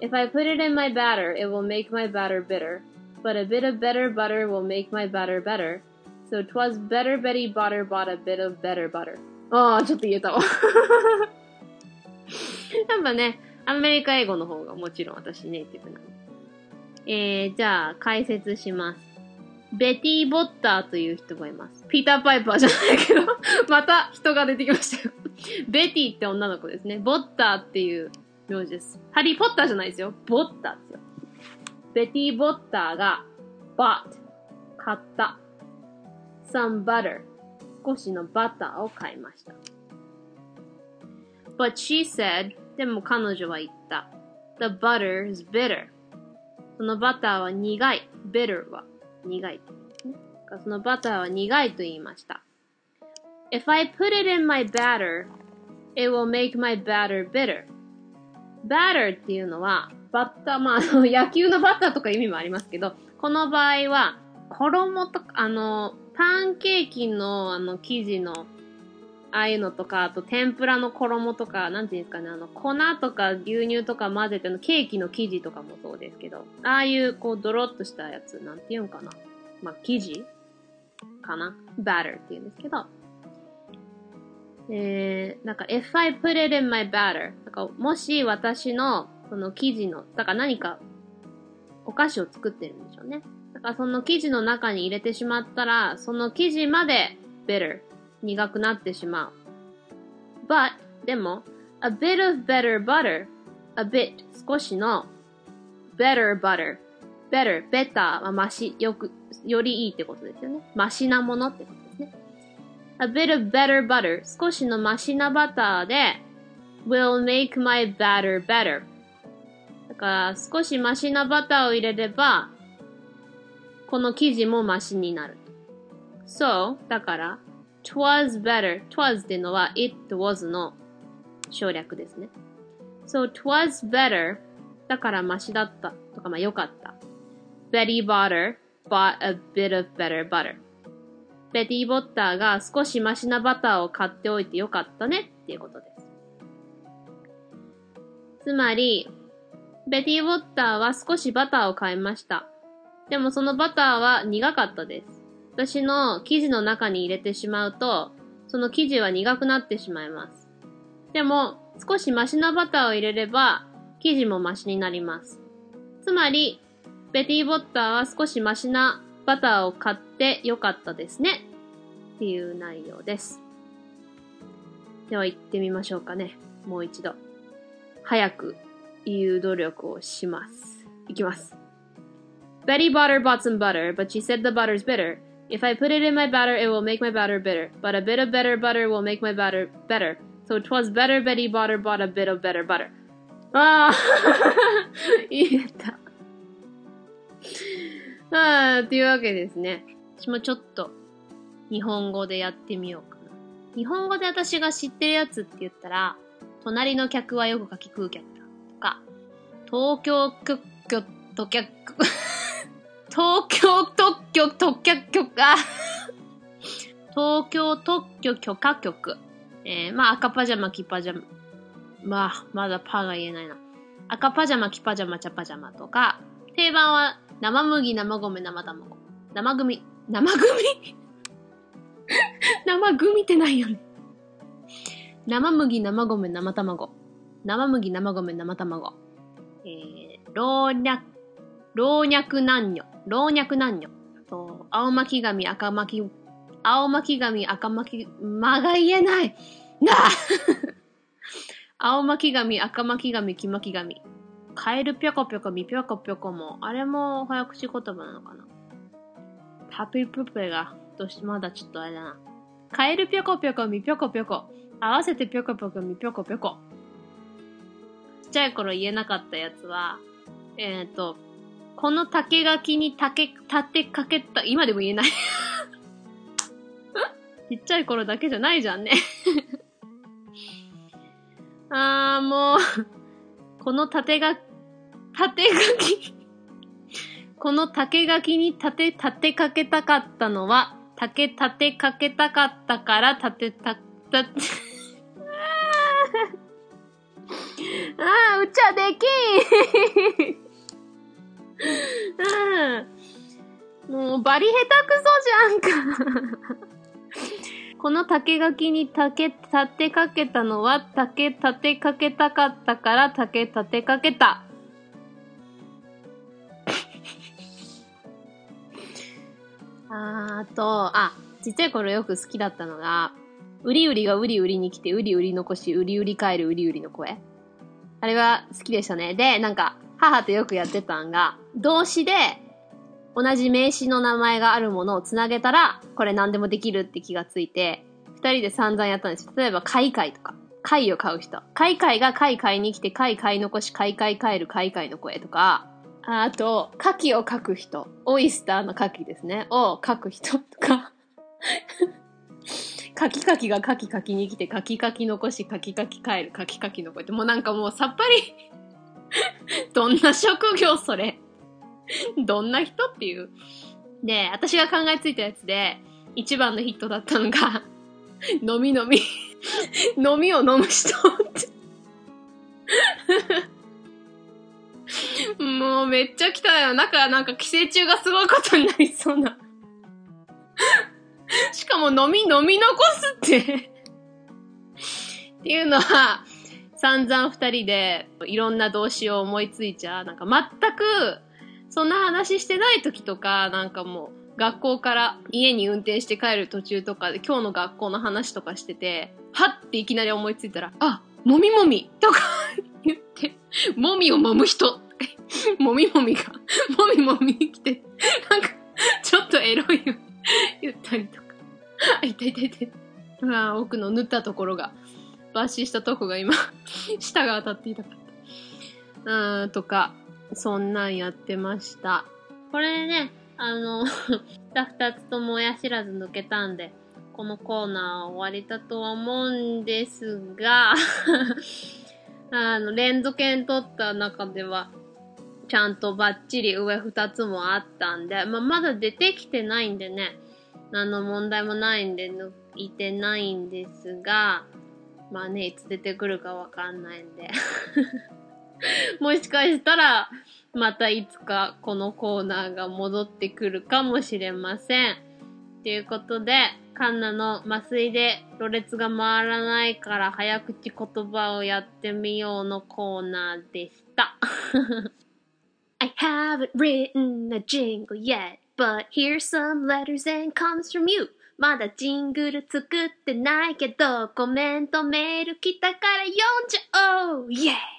If I put it in my batter, it will make my batter bitter. But a bit of better butter will make my batter better. So 'twas better Betty Butter bought a bit of better butter. ああ、ちょっと言えたわ。やっぱね、アメリカ英語の方がもちろん私ネイティブなんで。えー、じゃあ解説します。 ベティ・ボッターという人がいます。ピーター・パイパーじゃないけど、また人が出てきましたよ。ベティって女の子ですね。ボッターっていう名字です。ハリー・ポッターじゃないですよ。ボッターですよ。ベティ・ボッターが bought 買った。some butter 少しのバターを買いました。But she said でも彼女は言った。The butter is bitter そのバターは苦い。bitter は苦いって意味ですね。そのバターは苦いと言いました。If I put it in my batter, it will make my batter bitter. batter っていうのは、バッター、まあ、あの、野球のバッターとか意味もありますけど、この場合は、衣とか、あの、パンケーキの、あの、生地の、ああいうのとか、あと天ぷらの衣とか、なんていうんですかね、あの、粉とか牛乳とか混ぜてのケーキの生地とかもそうですけど、ああいう、こう、ドロッとしたやつ、なんていうんかな。まあ、生地かな ?batter っていうんですけど、えー、なんか、if I put it in my batter なんか、もし私の、その生地の、だから何か、お菓子を作ってるんでしょうね。だからその生地の中に入れてしまったら、その生地まで bitter 苦くなってしまう。but でも a bit of better butter a bit 少しの better butter better better はマシよくよりいいってことですよね。マシなものってことですね。a bit of better butter 少しのマシなバターで will make my batter better だから少しマシなバターを入れればこの生地もマシになる。So, だから、twas better. twas っていうのは it was の省略ですね。So, twas better. だからマシだったとか、まあ良かった。Betty Botter bought a bit of better butter. ベティ・ボッターが少しマシなバターを買っておいてよかったねっていうことです。つまり、ベティ・ボッターは少しバターを買いました。でもそのバターは苦かったです。私の生地の中に入れてしまうと、その生地は苦くなってしまいます。でも、少しマシなバターを入れれば、生地もマシになります。つまり、ベティー・ボッターは少しマシなバターを買ってよかったですね。っていう内容です。では行ってみましょうかね。もう一度。早く言う努力をします。いきます。Betty Butter bought some butter, but she said the butter's bitter. If I put it in my batter, it will make my batter bitter. But a bit of better butter will make my batter better. So 'twas better Betty Butter bought a bit of better butter. ああ言えた。ああ、っていうわけですね。私もちょっと日本語でやってみようかな。日本語で私が知ってるやつって言ったら、隣の客はよくかき食う客だとか、東京特許特許、東京特許特許許可、東京特許許可局。えー、まあ赤パジャマ、黄パジャマ、まあ、まだパーが言えないな。赤パジャマ、黄パジャマ、茶パジャマとか、定番は生麦、生米、生卵。生組、生組 生組ってないよね。生麦、生米、生卵。生麦、生米、生卵。えー、老若、老若男女。老若男女。と、青巻紙、赤巻、青巻紙、赤巻、間が言えないな 青巻紙、赤巻紙、黄巻紙。カエルぴょこぴょこ、みぴょこぴょこも、あれも早口言葉なのかなタピプペが、どうしてまだちょっとあれだな。カエルぴょこぴょこ、みぴょこぴょこ。合わせてぴょこぴょこ、みぴょこぴょこ。ちっちゃい頃言えなかったやつは、えっ、ー、と、この竹垣に竹、立てかけた、今でも言えない。ちっちゃい頃だけじゃないじゃんね。あー、もう、この縦が、縦垣、この竹垣に立て、立てかけたかったのは、竹立てかけたかったから立てた、た、あー、うちゃできんあーもうバリ下手くそじゃんか。この竹垣に竹立てかけたのは竹立てかけたかったから竹立てかけた。あーと、あ、ちっちゃい頃よく好きだったのが、うりうりがうりうりに来て、うりうり残し、うりうり帰るうりうりの声。あれは好きでしたね。で、なんか、母とよくやってたんが、動詞で、同じ名詞の名前があるものをつなげたら、これ何でもできるって気がついて、二人で散々やったんです。例えば、買い買いとか。貝を買う人。買い買いが貝買いに来て、貝買い残し、買い買い帰る買い買いの声とか、あと、牡蠣を書く人。オイスターの牡蠣ですね。を書く人とか。カキカキがカキカキに来て、カキカキ残し、カキカキ帰る、カキカキ残って、もうなんかもうさっぱり どんな職業それ？どんな人っていう。で、私が考えついたやつで、一番のヒットだったのが、飲み飲み、飲みを飲む人って。もうめっちゃ来たよ。なんか、なんか寄生虫がすごいことになりそうな。しかも飲み飲み残すってっていうのは、散々二人でいろんな動詞を思いついちゃう。なんか全く、そんな話してない時とか、なんかもう、学校から家に運転して帰る途中とかで今日の学校の話とかしてて、はっていきなり思いついたら、あ、もみもみとか 言って、もみを揉む人。もみもみが、もみもみ来て、なんか、ちょっとエロいよ。言ったりとか。あ、痛い痛い痛い。うわ奥の縫ったところが、抜歯したとこが今、舌が当たっていたかった。うーん、とか、そんなんやってました。これね、あの、下 二つとも親知らず抜けたんで、このコーナー終わりだとは思うんですが、あの、連続券取った中では、ちゃんとバッチリ上二つもあったんで、まあ、まだ出てきてないんでね、何の問題もないんで抜いてないんですが、まあね、いつ出てくるかわかんないんで。もしかしたら、またいつかこのコーナーが戻ってくるかもしれません。ということで、カンナの麻酔でろれつが回らないから早口言葉をやってみようのコーナーでした。I haven't written a jingle yet, but here's some letters and comes from you. まだジングル作ってないけど、コメントメール来たから読んじゃおうイェー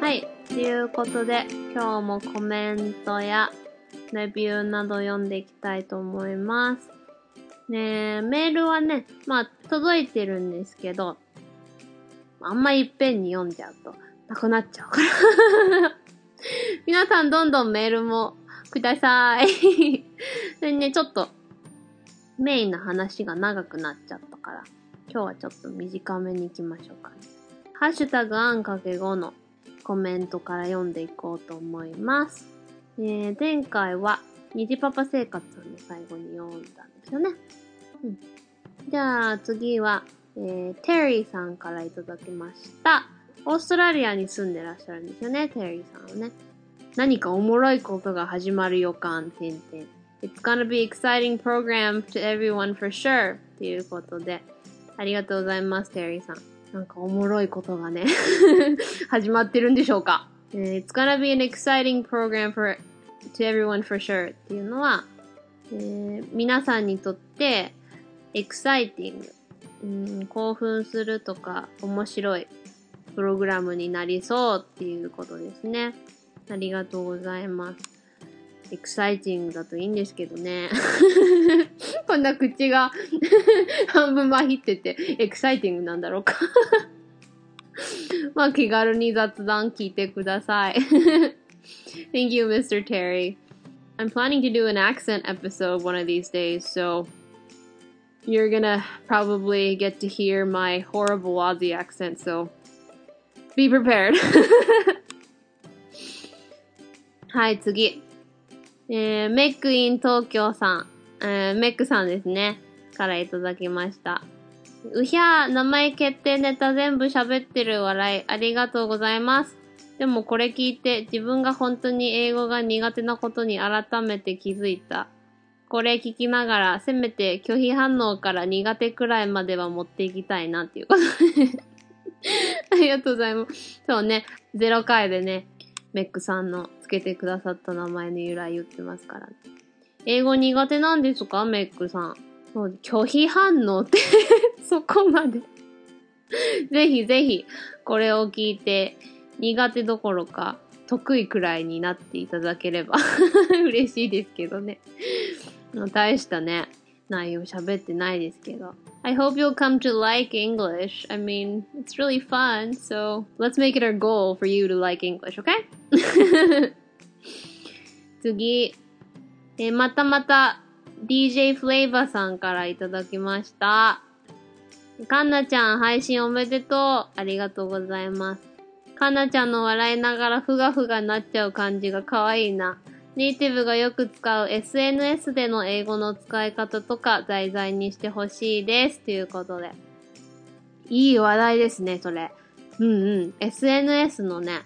はい。ということで、今日もコメントやレビューなど読んでいきたいと思います。ね、メールはね、まあ、届いてるんですけど、あんまいっぺんに読んじゃうと、なくなっちゃうから。皆さんどんどんメールもください。でね、ちょっと、メインの話が長くなっちゃったから、今日はちょっと短めに行きましょうかね。ハッシュタグあんかけ5のコメントから読んでいこうと思います。えー、前回は、虹パパ生活の最後に読んだんですよね。うん。じゃあ次は、えー、テリーさんからいただきました。オーストラリアに住んでらっしゃるんですよね、テリーさんはね。何かおもろいことが始まる予感、てんてん。It's gonna be exciting program to everyone for sure. っていうことで、ありがとうございます、テリーさん。なんかおもろいことがね、始まってるんでしょうか。It's gonna be an exciting program for to everyone for sure っていうのは、えー皆さんにとって、exciting、うん、興奮するとか面白いプログラムになりそうっていうことですね。ありがとうございます。エクサイティングだといいんですけどね。こんな口が半分まひってて、エクサイティングなんだろうか。まあ気軽に雑談聞いてください。Thank you, Mr. Terry. I'm planning to do an accent episode one of these days, so you're gonna probably get to hear my horrible Aussie accent, so be prepared. はい、次。えー、メックイン東京さん、えー、メックさんですね。からいただきました。うひゃー、名前決定ネタ全部喋ってる笑い、ありがとうございます。でもこれ聞いて自分が本当に英語が苦手なことに改めて気づいた。これ聞きながら、せめて拒否反応から苦手くらいまでは持っていきたいなっていうことで。ありがとうございます。そうね、0回でね、メックさんのつけてくださった名前の由来言ってますから、ね。英語苦手なんですか？メックさん。そう拒否反応って そこまでぜひぜひ、これを聞いて、苦手どころか、得意くらいになっていただければ 嬉しいですけどね。大したね、内容喋ってないですけど。I hope you'll come to like English. I mean, it's really fun, so let's make it our goal for you to like English, okay? 次、えーまたまた DJ フレーバーさんからいただきました。かんなちゃん配信おめでとう。ありがとうございます。かんなちゃんの笑いながらふがふがなっちゃう感じが可愛いな。ネイティブがよく使う SNS での英語の使い方とか題材にしてほしいです。ということで。いい話題ですね、それ。うんうん。SNS のね、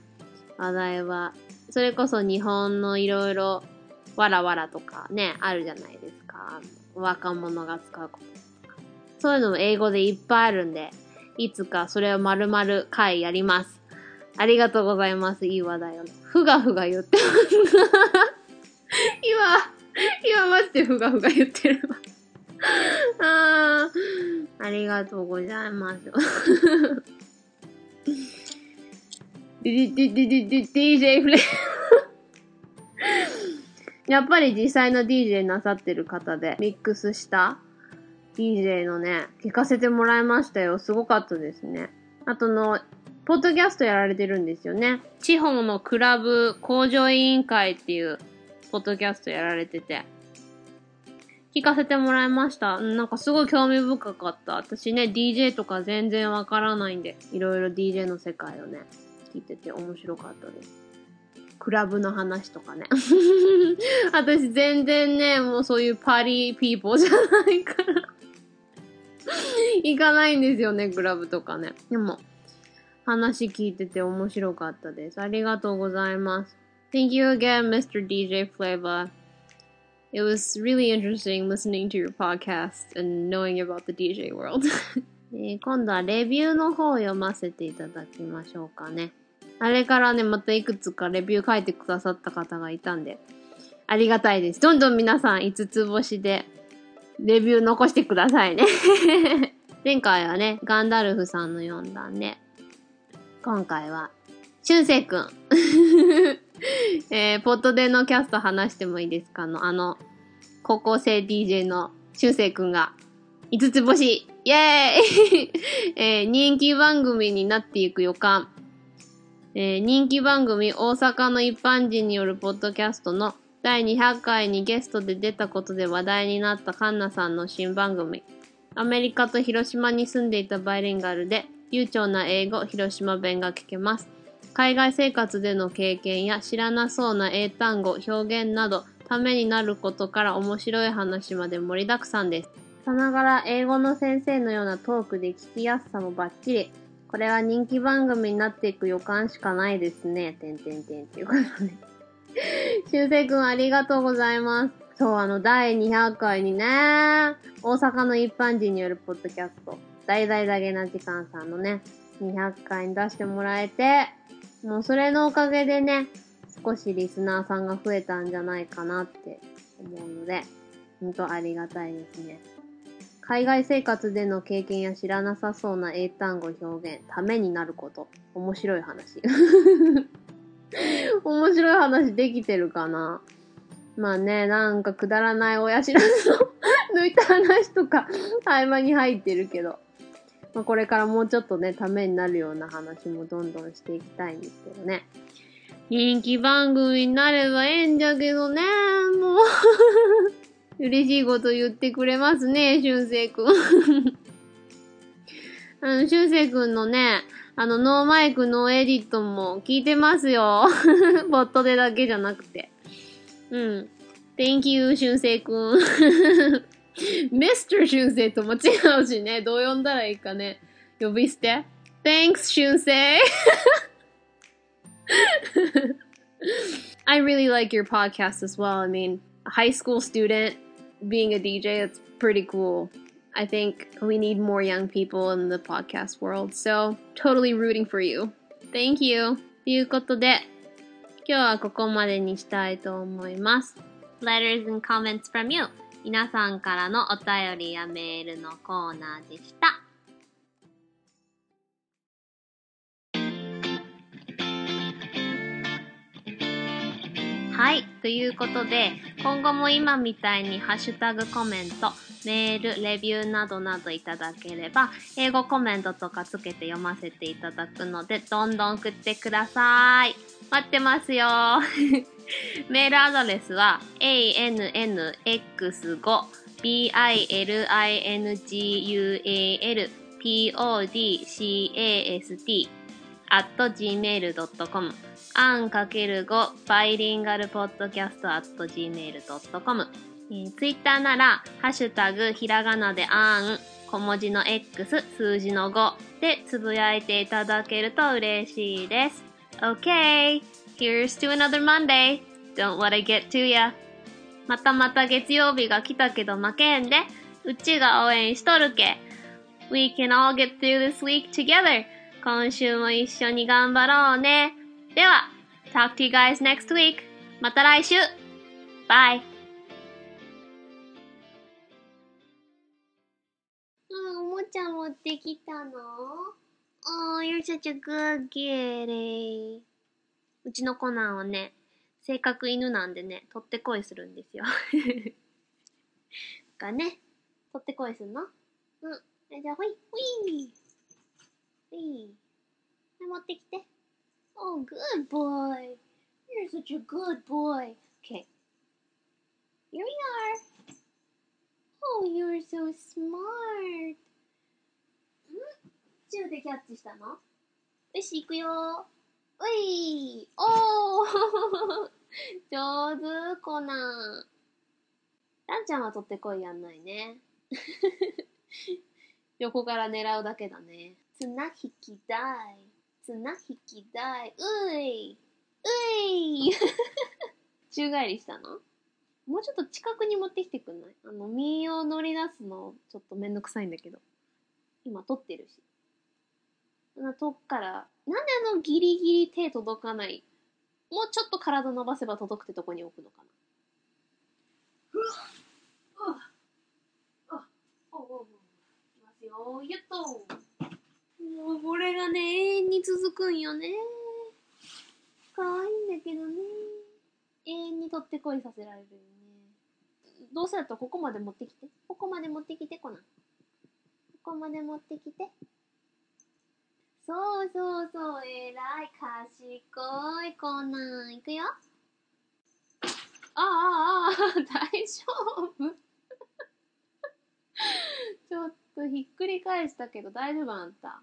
話題は、それこそ日本のいろいろ、わらわらとかね、あるじゃないですか。若者が使うこととか。そういうのも英語でいっぱいあるんで、いつかそれを丸々回やります。ありがとうございます。いい話題をね。ふがふが言ってます。今、今マジでふがふが言ってるわ。あー、ありがとうございます。DJ フレやっぱり実際の DJ なさってる方でミックスした DJ のね、聞かせてもらいましたよ。すごかったですね。あとの、ポッドキャストやられてるんですよね。地方のクラブ工場委員会っていう、ポッドキャストやられてて。聞かせてもらいました。なんかすごい興味深かった。私ね、DJ とか全然わからないんで、いろいろ DJ の世界をね、聞いてて面白かったです。クラブの話とかね。私全然ね、もうそういうパーティーピーポーじゃないから。行かないんですよね、クラブとかね。でも、話聞いてて面白かったです。ありがとうございます。Thank you again, Mr. DJ Flavor. It was really interesting listening to your podcast and knowing about the DJ world. えー今度はレビューの方を読ませていただきましょうかね。あれからね、またいくつかレビュー書いてくださった方がいたんで、ありがたいです。どんどん皆さん5つ星でレビュー残してくださいね。前回はね、ガンダルフさんの読んだんで、今回は、しゅんせいくん。えー、ポッドでのキャスト話してもいいですか？の、あの、高校生 DJ のしゅんせいくんが、5つ星イェーイ、えー人気番組になっていく予感。えー人気番組大阪の一般人によるポッドキャストの第200回にゲストで出たことで話題になったカンナさんの新番組。アメリカと広島に住んでいたバイリンガルで悠長な英語、広島弁が聞けます。海外生活での経験や知らなそうな英単語、表現などためになることから面白い話まで盛りだくさんです。さながら英語の先生のようなトークで聞きやすさもバッチリ。これは人気番組になっていく予感しかないですね。てんてんてんっていうことで。しゅうせいくんありがとうございます。そう、あの、第200回にね、大阪の一般人によるポッドキャスト、大々だけな時間さんのね、200回に出してもらえて、もうそれのおかげでね、少しリスナーさんが増えたんじゃないかなって思うので、本当ありがたいですね。海外生活での経験や知らなさそうな英単語表現、ためになること、面白い話。面白い話できてるかなまあね、なんかくだらない親知らずの抜いた話とか合間に入ってるけど、まあ、これからもうちょっとね、ためになるような話もどんどんしていきたいんですけどね。人気番組になればええんじゃけどね、もう。嬉しいこと言ってくれますね、しゅんせいくん。あの、しゅんせいくんのね、あの、 no mic、no edit も聞いてますよ。ボットでだけじゃなくて。うん。Thank you, しゅんせいくん。Mr. しゅんせいとも違うしね。どう呼んだらいいかね。呼び捨て ?Thanks, しゅんせい。I really like your podcast as well. I mean, a high school student being a DJ, it's pretty cool. I think we need more young people in the podcast world. So, totally rooting for you. Thank you. ということで、今日はここまでにしたいと思います。Letters and comments from you. 皆さんからのお便りやメールのコーナーでした。はい。ということで、今後も今みたいにハッシュタグコメント、メール、レビューなどなどいただければ、英語コメントとかつけて読ませていただくので、どんどん送ってください。待ってますよ。メールアドレスは、annx5 bilingual podcast at gmail.com アンかける5バイリンガルポッドキャスト at gmail.com えー、ツイッターなら、ハッシュタグ、ひらがなであん、小文字の X、数字の5でつぶやいていただけると嬉しいです。Okay, here's to another Monday. Don't let it get to ya. またまた月曜日が来たけど負けんで、うちが応援しとるけ。We can all get through this week together. 今週も一緒に頑張ろうね。では、talk to you guys next week. また来週 !Bye! うん、おもちゃ持ってきたの ?Oh, you're such a good kitty. うちのコナンはね、性格犬なんでね、取ってこいするんですよ。がね、取ってこいすんの？うん。じゃあ、ほい、ほいいい。はい、持ってきて。Oh, good boy. You're such a good boy. Okay. Here we are. Oh, you're so smart. ん銃でキャッチしたの？よし、行くよ。ういおー 上手、コナン。ランちゃんは取ってこいやんないね。横から狙うだけだね。綱引き台。綱引き台。ういうい 宙返りしたの？もうちょっと近くに持ってきてくんない？あの、身を乗り出すのちょっとめんどくさいんだけど。今撮ってるし。あの遠くから、なんであのギリギリ手届かない？もうちょっと体伸ばせば届くってとこに置くのかな？うわあ、おおおいきますよ。ゆっと。もうこれがね、永遠に続くんよね。可愛いんだけどね。永遠に取ってこいさせられるよね。どうせだとここまで持ってきて。ここまで持ってきてこな。ここまで持ってきて。そうそうそう、えらい、賢い、こんなん、いくよ。ああ、ああ、大丈夫 ちょっとひっくり返したけど大丈夫あんた。